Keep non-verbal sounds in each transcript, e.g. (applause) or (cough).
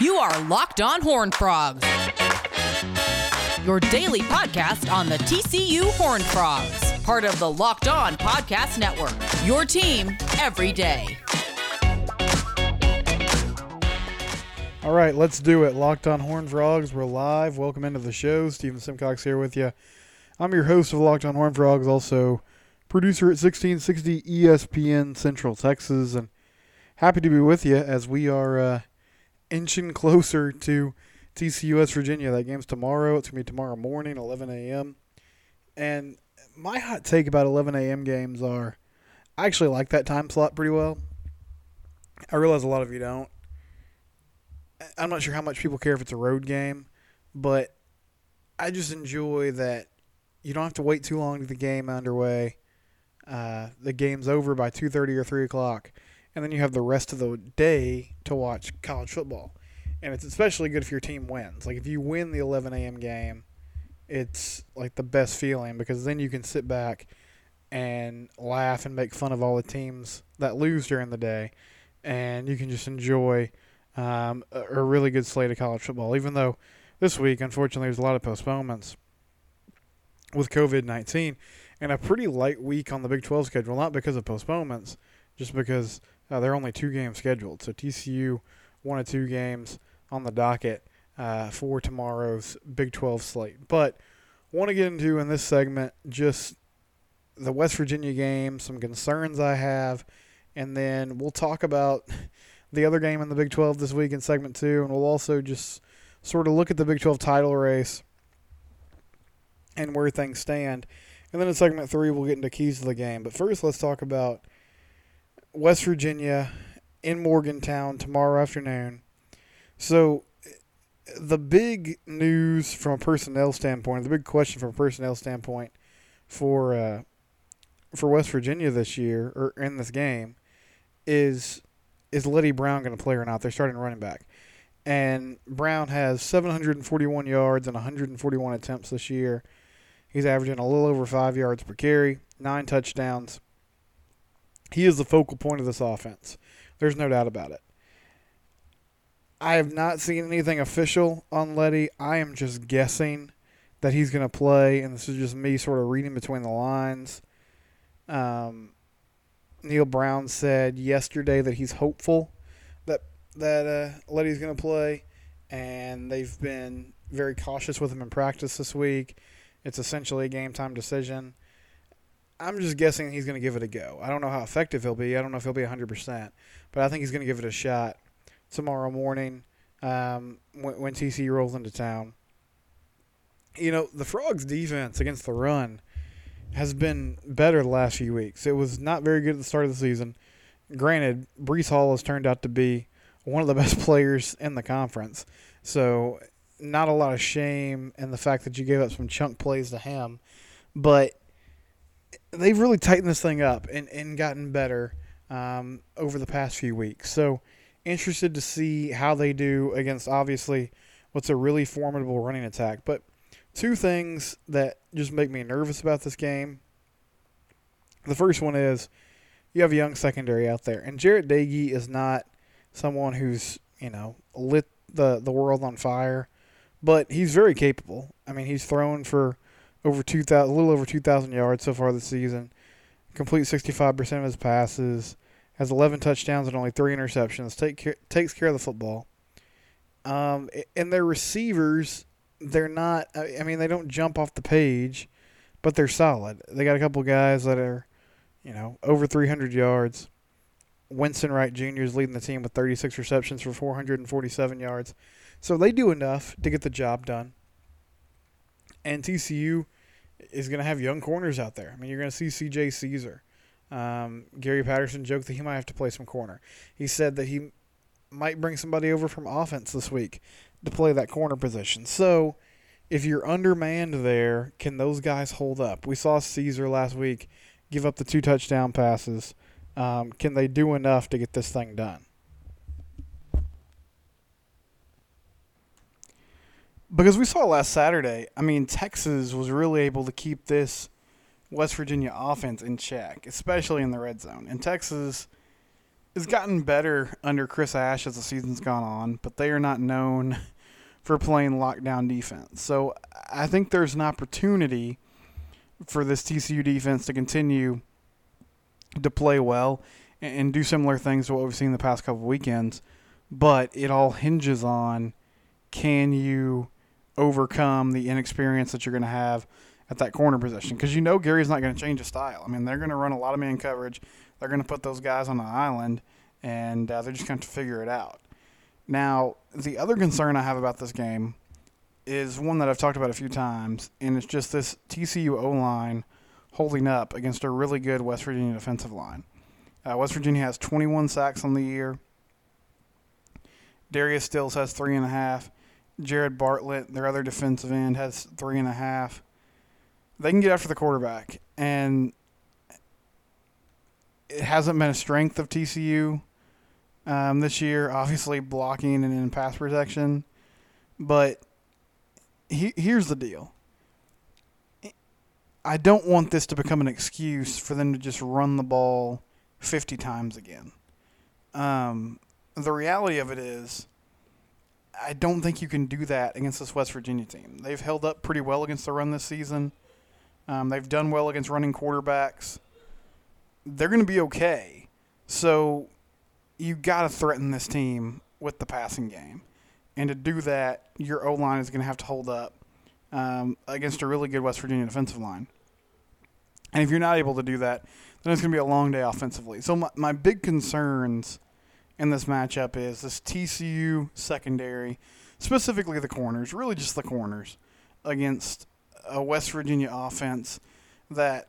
You are Locked On Horn Frogs, your daily podcast on the TCU Horn Frogs, part of the Locked On Podcast Network. Your team every day. All right, let's do it. Locked on Horn Frogs. We're live. Welcome into the show. Stephen Simcox here with you. I'm your host of Locked on Horn Frogs, also producer at 1660 ESPN Central Texas, and happy to be with you as we are uh, inching closer to TCU West Virginia. That game's tomorrow. It's to be tomorrow morning, 11 a.m. And my hot take about 11 a.m. games are I actually like that time slot pretty well. I realize a lot of you don't. I'm not sure how much people care if it's a road game, but I just enjoy that you don't have to wait too long to the game underway. Uh, the game's over by 2.30 or 3 o'clock, and then you have the rest of the day to watch college football. And it's especially good if your team wins. Like if you win the 11 a.m. game, it's like the best feeling because then you can sit back and laugh and make fun of all the teams that lose during the day, and you can just enjoy – um, a, a really good slate of college football. Even though this week, unfortunately, there's a lot of postponements with COVID 19 and a pretty light week on the Big 12 schedule, not because of postponements, just because uh, there are only two games scheduled. So TCU one of two games on the docket uh, for tomorrow's Big 12 slate. But want to get into in this segment just the West Virginia game, some concerns I have, and then we'll talk about (laughs) the other game in the Big 12 this week in segment two, and we'll also just sort of look at the Big 12 title race and where things stand. And then in segment three, we'll get into keys to the game. But first, let's talk about West Virginia in Morgantown tomorrow afternoon. So, the big news from a personnel standpoint, the big question from a personnel standpoint for uh, for West Virginia this year or in this game is is Leddie Brown going to play or not? They're starting running back. And Brown has 741 yards and 141 attempts this year. He's averaging a little over five yards per carry, nine touchdowns. He is the focal point of this offense. There's no doubt about it. I have not seen anything official on Leddie. I am just guessing that he's going to play, and this is just me sort of reading between the lines. Um, Neal Brown said yesterday that he's hopeful that that uh, Leddie's going to play, and they've been very cautious with him in practice this week. It's essentially a game time decision. I'm just guessing he's going to give it a go. I don't know how effective he'll be. I don't know if he'll be 100%, but I think he's going to give it a shot tomorrow morning um, when, when TC rolls into town. You know, the Frogs' defense against the run – has been better the last few weeks. It was not very good at the start of the season. Granted, Breece Hall has turned out to be one of the (laughs) best players in the conference. So, not a lot of shame in the fact that you gave up some chunk plays to him. But they've really tightened this thing up and, and gotten better um, over the past few weeks. So, interested to see how they do against obviously what's a really formidable running attack. But two things that just make me nervous about this game. The first one is you have a young secondary out there, and Jarret Doege is not someone who's you know lit the the world on fire, but he's very capable. I mean, he's thrown for over two thousand, a little over two thousand yards so far this season. Complete sixty five percent of his passes. Has eleven touchdowns and only three interceptions. Take care, takes care of the football. Um, and their receivers they're not. I mean, they don't jump off the page, but they're solid. They got a couple guys that are, you know, over 300 yards. Winston Wright Jr. is leading the team with 36 receptions for 447 yards. So they do enough to get the job done. And TCU is going to have young corners out there. I mean, you're going to see C.J. Caesar. Um, Gary Patterson joked that he might have to play some corner. He said that he might bring somebody over from offense this week to play that corner position. So if you're undermanned there, can those guys hold up? We saw Caesar last week give up the two touchdown passes. Um, can they do enough to get this thing done? Because we saw last Saturday, I mean, Texas was really able to keep this West Virginia offense in check, especially in the red zone. And Texas has gotten better under Chris Ash as the season's gone on, but they are not known (laughs) for playing lockdown defense. So I think there's an opportunity for this TCU defense to continue to play well and do similar things to what we've seen the past couple weekends. But it all hinges on can you overcome the inexperience that you're going to have at that corner position? Because you know Gary's not going to change his style. I mean, they're going to run a lot of man coverage. They're going to put those guys on the island, and uh, they're just going to figure it out. Now, the other concern I have about this game is one that I've talked about a few times, and it's just this TCU O line holding up against a really good West Virginia defensive line. Uh, West Virginia has 21 sacks on the year. Darius Stills has three and a half. Jared Bartlett, their other defensive end, has three and a half. They can get after the quarterback, and it hasn't been a strength of TCU um, this year. Obviously, blocking and in pass protection, but he, here's the deal. I don't want this to become an excuse for them to just run the ball 50 times again. Um, the reality of it is, I don't think you can do that against this West Virginia team. They've held up pretty well against the run this season. Um, they've done well against running quarterbacks. They're going to be okay. So you got to threaten this team with the passing game. And to do that, your O line is going to have to hold up um, against a really good West Virginia defensive line. And if you're not able to do that, then it's going to be a long day offensively. So my, my big concerns in this matchup is this TCU secondary, specifically the corners, really just the corners, against a West Virginia offense that,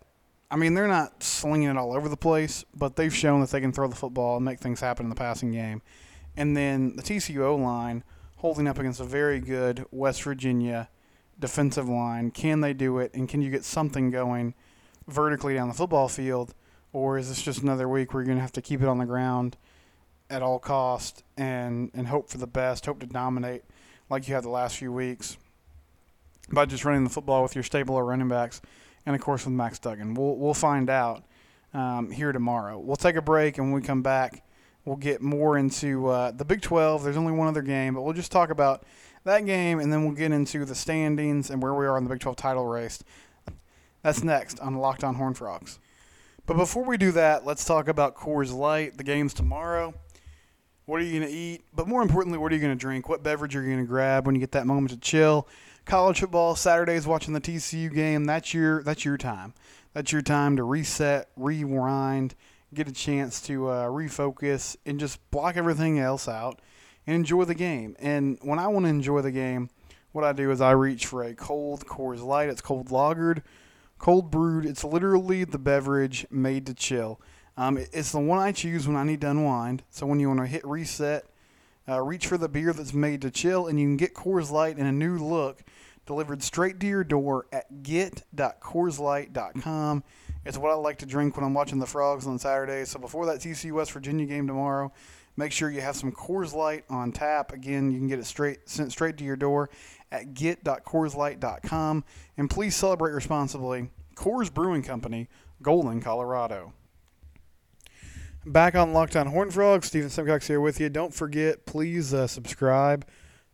I mean, they're not slinging it all over the place, but they've shown that they can throw the football and make things happen in the passing game. And then the TCU O line holding up against a very good West Virginia defensive line. Can they do it? And can you get something going vertically down the football field? Or is this just another week where you're going to have to keep it on the ground at all cost and, and hope for the best, hope to dominate like you have the last few weeks by just running the football with your stable of running backs and, of course, with Max Duggan? We'll, we'll find out um, here tomorrow. We'll take a break, and when we come back, we'll get more into uh, the Big 12. There's only one other game, but we'll just talk about that game, and then we'll get into the standings and where we are in the Big 12 title race. That's next on Locked On Horn Frogs. But before we do that, let's talk about Coors Light. The game's tomorrow. What are you going to eat? But more importantly, what are you going to drink? What beverage are you going to grab when you get that moment to chill? College football Saturdays, watching the TCU game. That's your that's your time. That's your time to reset, rewind, get a chance to uh, refocus, and just block everything else out and enjoy the game. And when I want to enjoy the game, what I do is I reach for a cold Coors Light. It's cold lagered, cold brewed. It's literally the beverage made to chill. Um, it's the one I choose when I need to unwind. So when you want to hit reset, uh, reach for the beer that's made to chill, and you can get Coors Light in a new look delivered straight to your door at get.coorslight.com. It's what I like to drink when I'm watching the Frogs on Saturday. So before that TC West Virginia game tomorrow, make sure you have some Coors Light on tap. Again, you can get it straight sent straight to your door at get.coorslight.com. And please celebrate responsibly. Coors Brewing Company, Golden, Colorado. Back on Locked On Horn Frogs, Stephen Simcox here with you. Don't forget, please uh, subscribe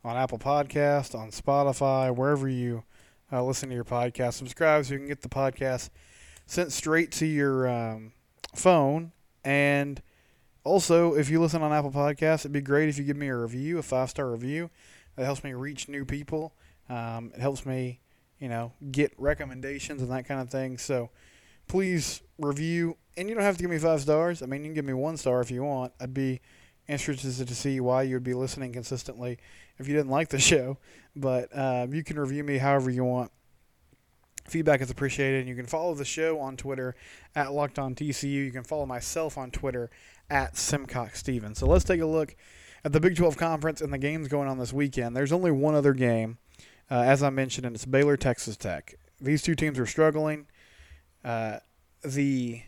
on Apple Podcast, on Spotify, wherever you uh, listen to your podcast. Subscribe so you can get the podcast sent straight to your um, phone. And also, if you listen on Apple Podcasts, it'd be great if you give me a review, a five star review. That helps me reach new people. Um, it helps me, you know, get recommendations and that kind of thing. So please review. And you don't have to give me five stars. I mean, you can give me one star if you want. I'd be interested to see why you would be listening consistently if you didn't like the (laughs) show. But um, you can review me however you want. Feedback is appreciated. And you can follow the show on Twitter at Locked On TCU. You can follow myself on Twitter at Simcox Steven. So let's take a look at the Big 12 Conference and the games going on this weekend. There's only one other game, uh, as I mentioned, and it's Baylor Texas Tech. These two teams are struggling. Uh, the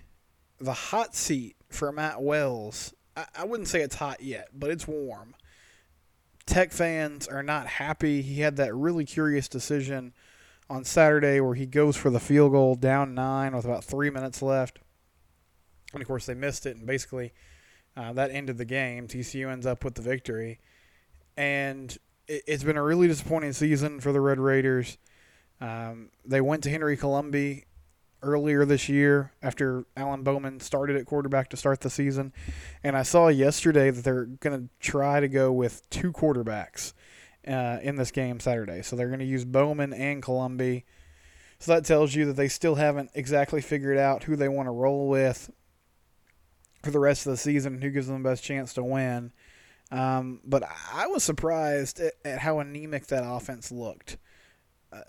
the hot seat for Matt Wells, I, I wouldn't say it's hot yet, but it's warm. Tech fans are not happy. He had that really curious decision on Saturday where he goes for the field goal down nine with about three minutes left. And of course, they missed it and basically Uh, that ended the game. TCU ends up with the victory, and it, has been a really disappointing season for the Red Raiders. Um, they went to Henry Colombi earlier this year after Alan Bowman started at quarterback to start the season. And I saw yesterday that they're going to try to go with two quarterbacks uh, in this game Saturday. So they're going to use Bowman and Colombi. So that tells you that they still haven't exactly figured out who they want to roll with for the rest of the season and who gives them the best chance to win. Um, but I was surprised at, at how anemic that offense looked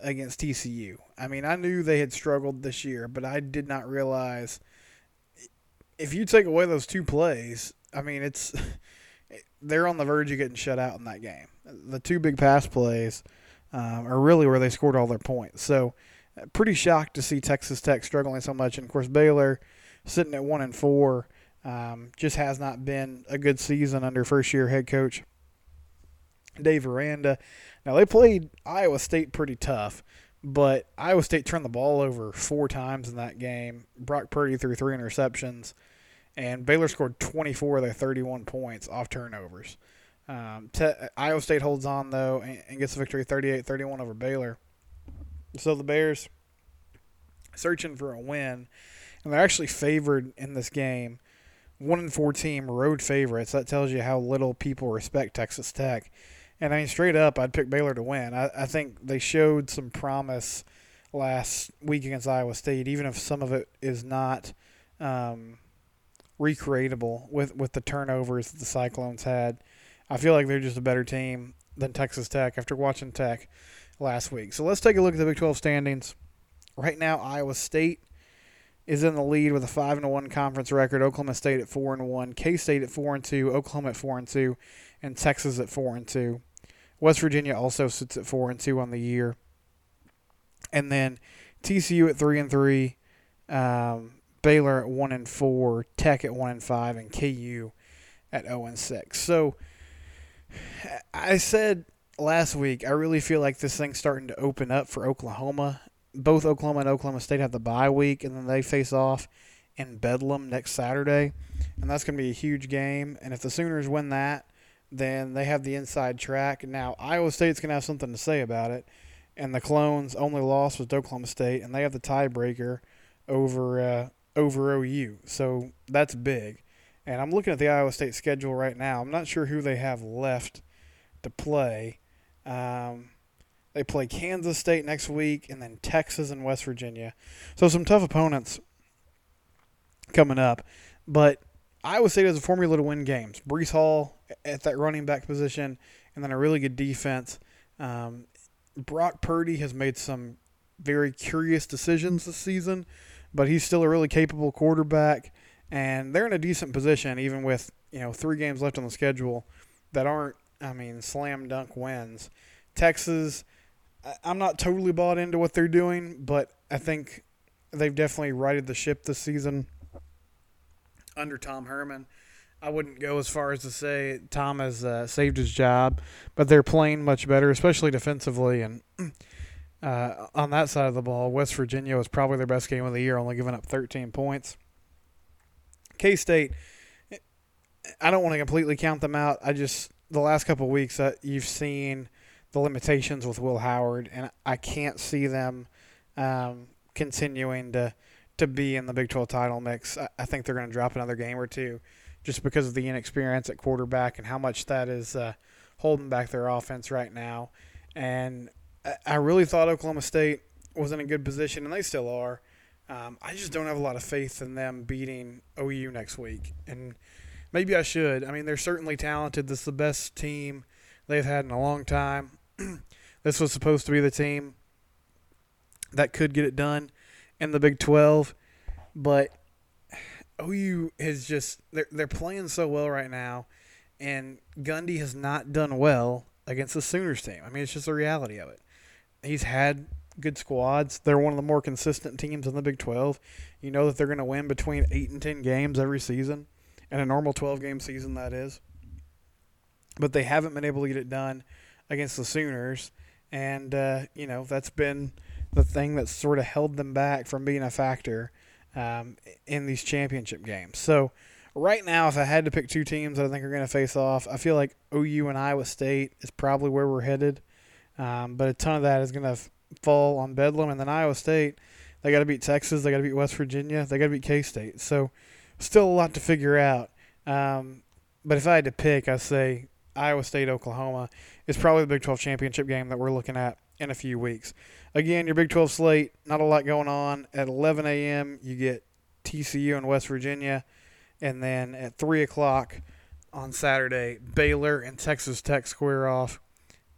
against TCU. I mean, I knew they had struggled this year, but I did not realize if you take away those two plays, I mean, it's (laughs) they're on the verge of getting shut out in that game. The two big pass plays um, are really where they scored all their points. So, pretty shocked to see Texas Tech struggling so much. And of course, Baylor sitting at one and four um, just has not been a good season under first year head coach Dave Aranda. Now they played Iowa State pretty tough, but Iowa State turned the ball over four times in that game. Brock Purdy threw three interceptions, and Baylor scored 24 of their 31 points off turnovers. Um, te- Iowa State holds on though and, and gets the victory 38-31 over Baylor. So the Bears searching for a win, and they're actually favored in this game. One in four team road favorites. That tells you how little people respect Texas Tech. And I mean, straight up, I'd pick Baylor to win. I, I think they showed some promise last week against Iowa State, even if some of it is not um, recreatable with, with the turnovers that the Cyclones had. I feel like they're just a better team than Texas Tech after watching Tech last week. So let's take a look at the Big 12 standings. Right now, Iowa State is in the lead with a five and one conference record. Oklahoma State at four and one, K State at four and two, Oklahoma at four and two, and Texas at four and two. West Virginia also sits at four and two on the year, and then TCU at three and three, um, Baylor at one and four, Tech at one and five, and KU at zero and six. So I said last week I really feel like this thing's starting to open up for Oklahoma. Both Oklahoma and Oklahoma State have the bye week, and then they face off in Bedlam next Saturday, and that's going to be a huge game. And if the Sooners win that, then they have the inside track. Now, Iowa State's going to have something to say about it. And the Clones' only loss was Oklahoma State, and they have the tiebreaker over uh, over OU. So that's big. And I'm looking at the Iowa State schedule right now. I'm not sure who they have left to play. Um, they play Kansas State next week, and then Texas and West Virginia. So some tough opponents coming up. But Iowa State has a formula to win games. Breece Hall at that running back position, and then a really good defense. Um, Brock Purdy has made some very curious decisions this season, but he's still a really capable quarterback, and they're in a decent position even with you know three games left on the schedule that aren't, I mean, slam dunk wins. Texas, I'm not totally bought into what they're doing, but I think they've definitely righted the ship this season under Tom Herman. I wouldn't go as far as to say Tom has uh, saved his job, but they're playing much better, especially defensively. And (clears throat) uh, on that side of the ball, West Virginia was probably their best game of the year, only giving up 13 points. K State, I don't want to completely count them out. I just the last couple weeks uh, you've seen the limitations with Will Howard, and I can't see them um, continuing to to be in the Big 12 title mix. I, I think they're going to drop another game or two just because of the inexperience at quarterback and how much that is uh, holding back their offense right now. And I really thought Oklahoma State was in a good position, and they still are. Um, I just don't have a lot of faith in them beating OU next week, and maybe I should. I mean, they're certainly talented. This is the best team they've had in a long time. (clears throat) this was supposed to be the team that could get it done in the Big 12, but OU is just they're they're playing so well right now, and Gundy has not done well against the Sooners team. I mean, it's just the reality of it. He's had good squads. They're one of the more consistent teams in the Big 12. You know that they're going to win between 8 and 10 games every season, and a normal 12 game season, that is. But they haven't been able to get it done against the Sooners, and, uh, you know, that's been the thing that's sort of held them back from being a factor um, in these championship games. So right now, if I had to pick two teams that I think are going to face off, I feel like OU and Iowa State is probably where we're headed. Um, but a ton of that is going to fall on Bedlam, and then Iowa State. They got to beat Texas. They got to beat West Virginia. They got to beat K State. So, still a lot to figure out. Um, but if I had to pick, I'd say Iowa State, Oklahoma is probably the Big 12 championship game that we're looking at in a few weeks. Again, your Big 12 slate, not a lot going on. At 11 a.m., you get TCU and West Virginia. And then at 3 o'clock on Saturday, Baylor and Texas Tech square off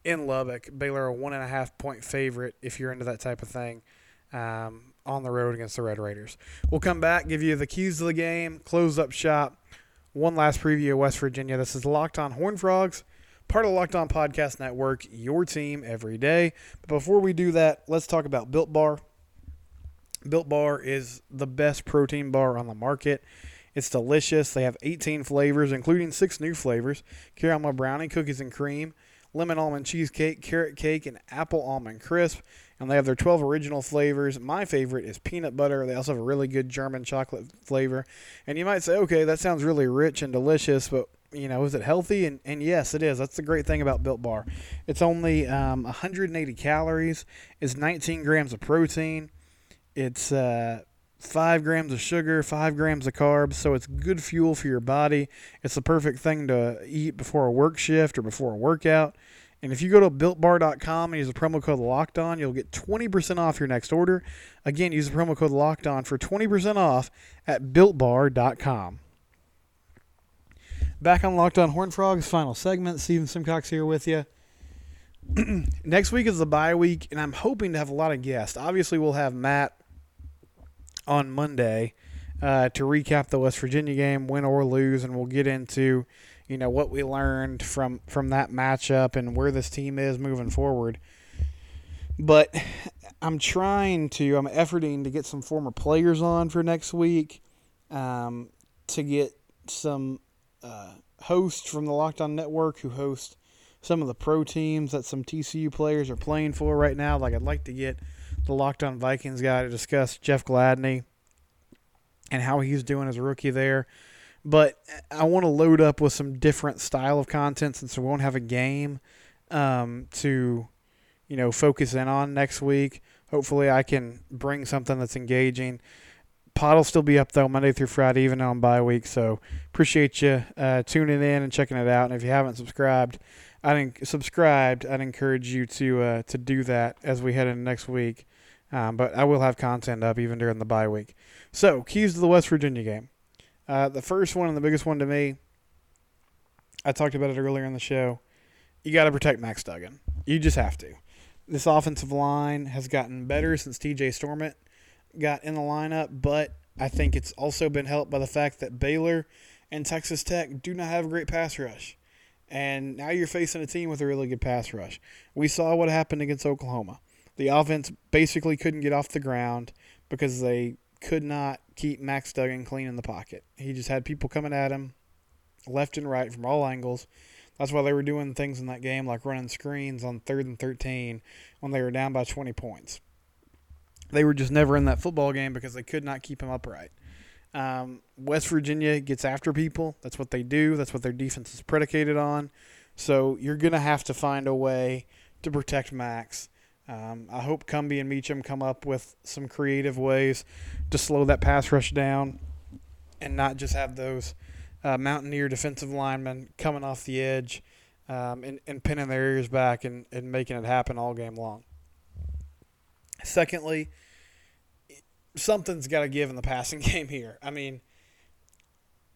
in Lubbock. Baylor, a one and a half point favorite if you're into that type of thing. Um, on the road against the Red Raiders. We'll come back, give you the keys to the game, close up shop, one last preview of West Virginia. This is Locked On Horn Frogs, part of the Locked On Podcast Network, your team every day. But before we do that, let's talk about Built Bar. Built Bar is the best protein bar on the market. It's delicious. They have 18 flavors, including six new flavors caramel brownie, cookies and cream, lemon almond cheesecake, carrot cake, and apple almond crisp. And they have their 12 original flavors. My favorite is peanut butter. They also have a really good German chocolate flavor. And you might say, okay, that sounds really rich and delicious, but you know, is it healthy? And, and yes, it is. That's the great thing about Built Bar. It's only um, 180 calories. It's 19 grams of protein. It's uh, five grams of sugar, five grams of carbs, so it's good fuel for your body. It's the perfect thing to eat before a work shift or before a workout. And if you go to builtbar.com and use the promo code locked on, you'll get 20% off your next order. Again, use the promo code locked on for 20% off at builtbar.com. Back on Locked On Horn Frogs, final segment. Steven Simcox here with you. (clears throat) Next week is the bye week, and I'm hoping to have a lot of guests. Obviously, we'll have Matt on Monday uh, to recap the West Virginia game, win or lose, and we'll get into you know what we learned from from that matchup and where this team is moving forward. But I'm trying to, I'm efforting to get some former players on for next week, um, to get some uh, hosts from the Locked On Network who host some of the pro teams that some TCU players are playing for right now. Like I'd like to get the Locked On Vikings guy to discuss Jeff Gladney and how he's doing as a rookie there. But I want to load up with some different style of content since we won't have a game um, to, you know, focus in on next week. Hopefully, I can bring something that's engaging. Pod will still be up though Monday through Friday, even on bye week. So appreciate you uh, tuning in and checking it out. And if you haven't subscribed, I'd subscribed. I'd encourage you to uh, to do that as we head into next week. Um, but I will have content up even during the bye week. So keys to the West Virginia game. Uh, the first one and the biggest one to me, I talked about it earlier in the show. You got to protect Max Duggan. You just have to. This offensive line has gotten better since TJ Storment got in the lineup, but I think it's also been helped by the fact that Baylor and Texas Tech do not have a great pass rush. And now you're facing a team with a really good pass rush. We saw what happened against Oklahoma. The offense basically couldn't get off the ground because they could not keep Max Duggan clean in the pocket. He just had people coming at him left and right from all angles. That's why they were doing things in that game like running screens on third and 13 when they were down by 20 points. They were just never in that football game because they could not keep him upright. Um, West Virginia gets after people. That's what they do. That's what their defense is predicated on. So you're going to have to find a way to protect Max. Um, I hope Cumbie and Meacham come up with some creative ways to slow that pass rush down and not just have those uh, Mountaineer defensive linemen coming off the edge um, and, and pinning their ears back and, and making it happen all game long. Secondly, something's got to give in the passing (laughs) game here. I mean,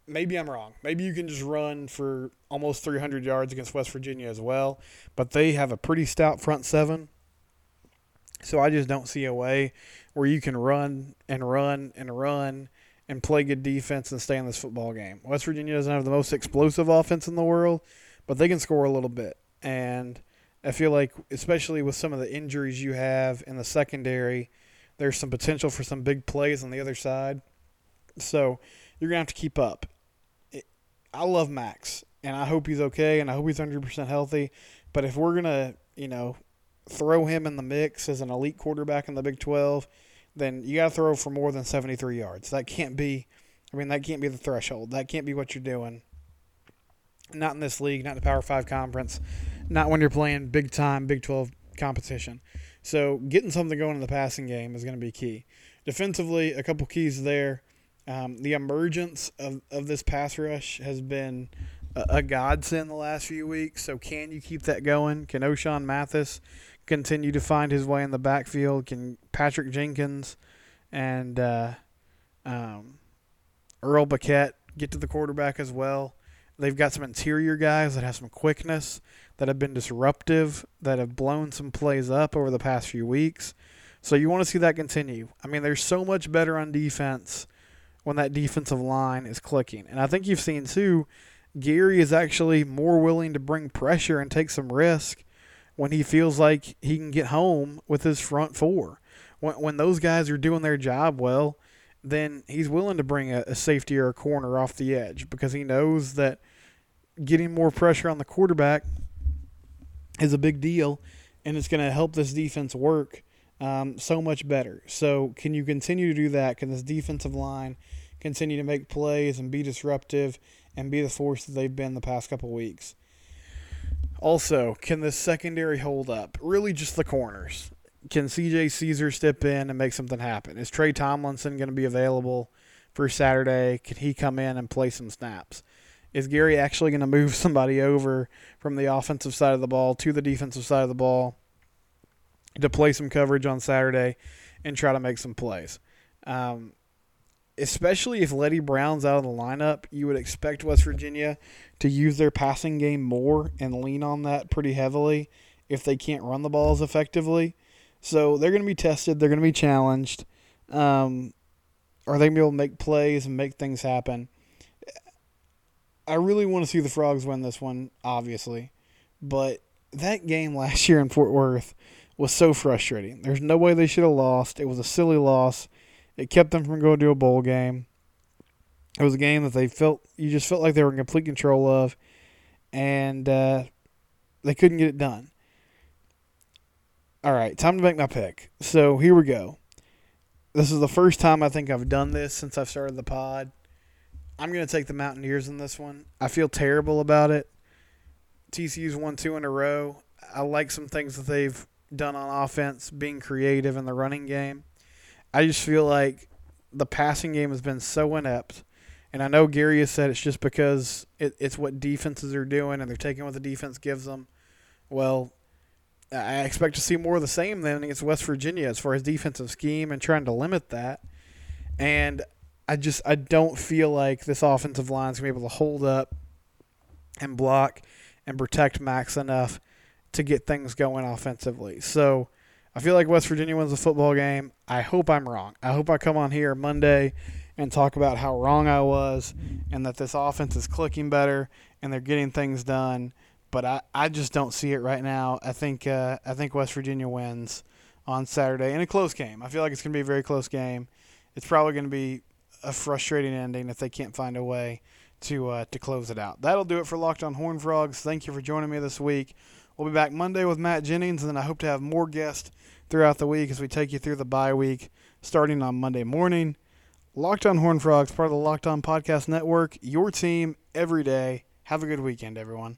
maybe I'm wrong. Maybe you can just run for almost 300 yards against West Virginia as well, but they have a pretty stout front seven. So I just don't see a way where you can run and run and run and play good defense and stay in this football game. West Virginia doesn't have the most explosive offense in the world, but they can score a little bit. And I feel like, especially with some of the injuries you have in the secondary, there's some potential for some big plays on the other side. So you're going to have to keep up. I love Max, and I hope he's okay, and I hope he's 100% healthy. But if we're going to, you know, throw him in the mix as an elite quarterback in the Big 12, then you got to throw for more than 73 yards. That can't be I mean, that can't be the threshold. That can't be what you're doing. Not in this league, not in the Power Five conference, not when you're playing big time Big 12 competition. So getting something going in the passing game is going to be key. Defensively, a couple keys there. Um, the emergence of, of this pass rush has been a, a godsend the last few weeks. So can you keep that going? Can Ochaun Mathis continue to find his way in the backfield? Can Patrick Jenkins and uh, um, Earl Baquette get to the quarterback as well? They've got some interior guys that have some quickness, that have been disruptive, that have blown some plays up over the past few weeks. So you want to see that continue. I mean, they're so much better on defense when that defensive line is clicking. And I think you've seen too, Gary is actually more willing to bring pressure and take some risk when he feels like he can get home with his front four. When, when those guys are doing their job well, then he's willing to bring a, a safety or a corner off the edge because he knows that getting more pressure on the quarterback is a big deal and it's going to help this defense work um, so much better. So, can you continue to do that? Can this defensive line continue to make plays and be disruptive and be the force that they've been the past couple weeks? Also, can this secondary hold up? Really, just the corners. Can CJ Caesar step in and make something happen? Is Trey Tomlinson going to be available for Saturday? Can he come in and play some snaps? Is Gary actually going to move (laughs) somebody over from the offensive side of the ball to the defensive side of the ball to play some coverage on Saturday and try to make some plays? Um, especially if Leddie Brown's out of the lineup, you would expect West Virginia to use their passing game more and lean on that pretty heavily if they can't run the balls effectively. So they're going to be tested. They're going to be challenged. Um, are they going to be able to make plays and make things happen? I really want to see the Frogs win this one, obviously. But that game last year in Fort Worth was so frustrating. There's no way they should have lost. It was a silly loss. It kept them from going to a bowl game. It was a game that they felt you just felt like they were in complete control of, and uh, they couldn't get it done. All right, time to make my pick. So here we go. This is the first time I think I've done this since I've started the pod. I'm going to take the Mountaineers in this one. I feel terrible about it. TCU's won two in a row. I like some things that they've done on offense, being creative in the running game. I just feel like the passing game has been so inept. And I know Gary has said it's just because it, it's what defenses are doing and they're taking what the defense gives them. Well, I expect to see more of the same then against West Virginia as far as defensive scheme and trying to limit that. And I just I don't feel like this offensive line is to be able to hold up and block and protect Max enough to get things going offensively. So I feel like West Virginia wins the football game. I hope I'm wrong. I hope I come on here Monday and talk about how wrong I was and that this offense is clicking better and they're getting things done but I, I just don't see it right now. I think uh, I think West Virginia wins on Saturday in a close game. I feel like it's going to be a very close game. It's probably going to be a frustrating ending if they can't find a way to uh, to close it out. That'll do it for Locked On Horn Frogs. Thank you for joining me this week. We'll be back Monday with Matt Jennings, and then I hope to have more guests throughout the week as we take you through the bye week starting on Monday morning. Locked On Horn Frogs, part of the Locked On Podcast Network, your team every day. Have a good weekend, everyone.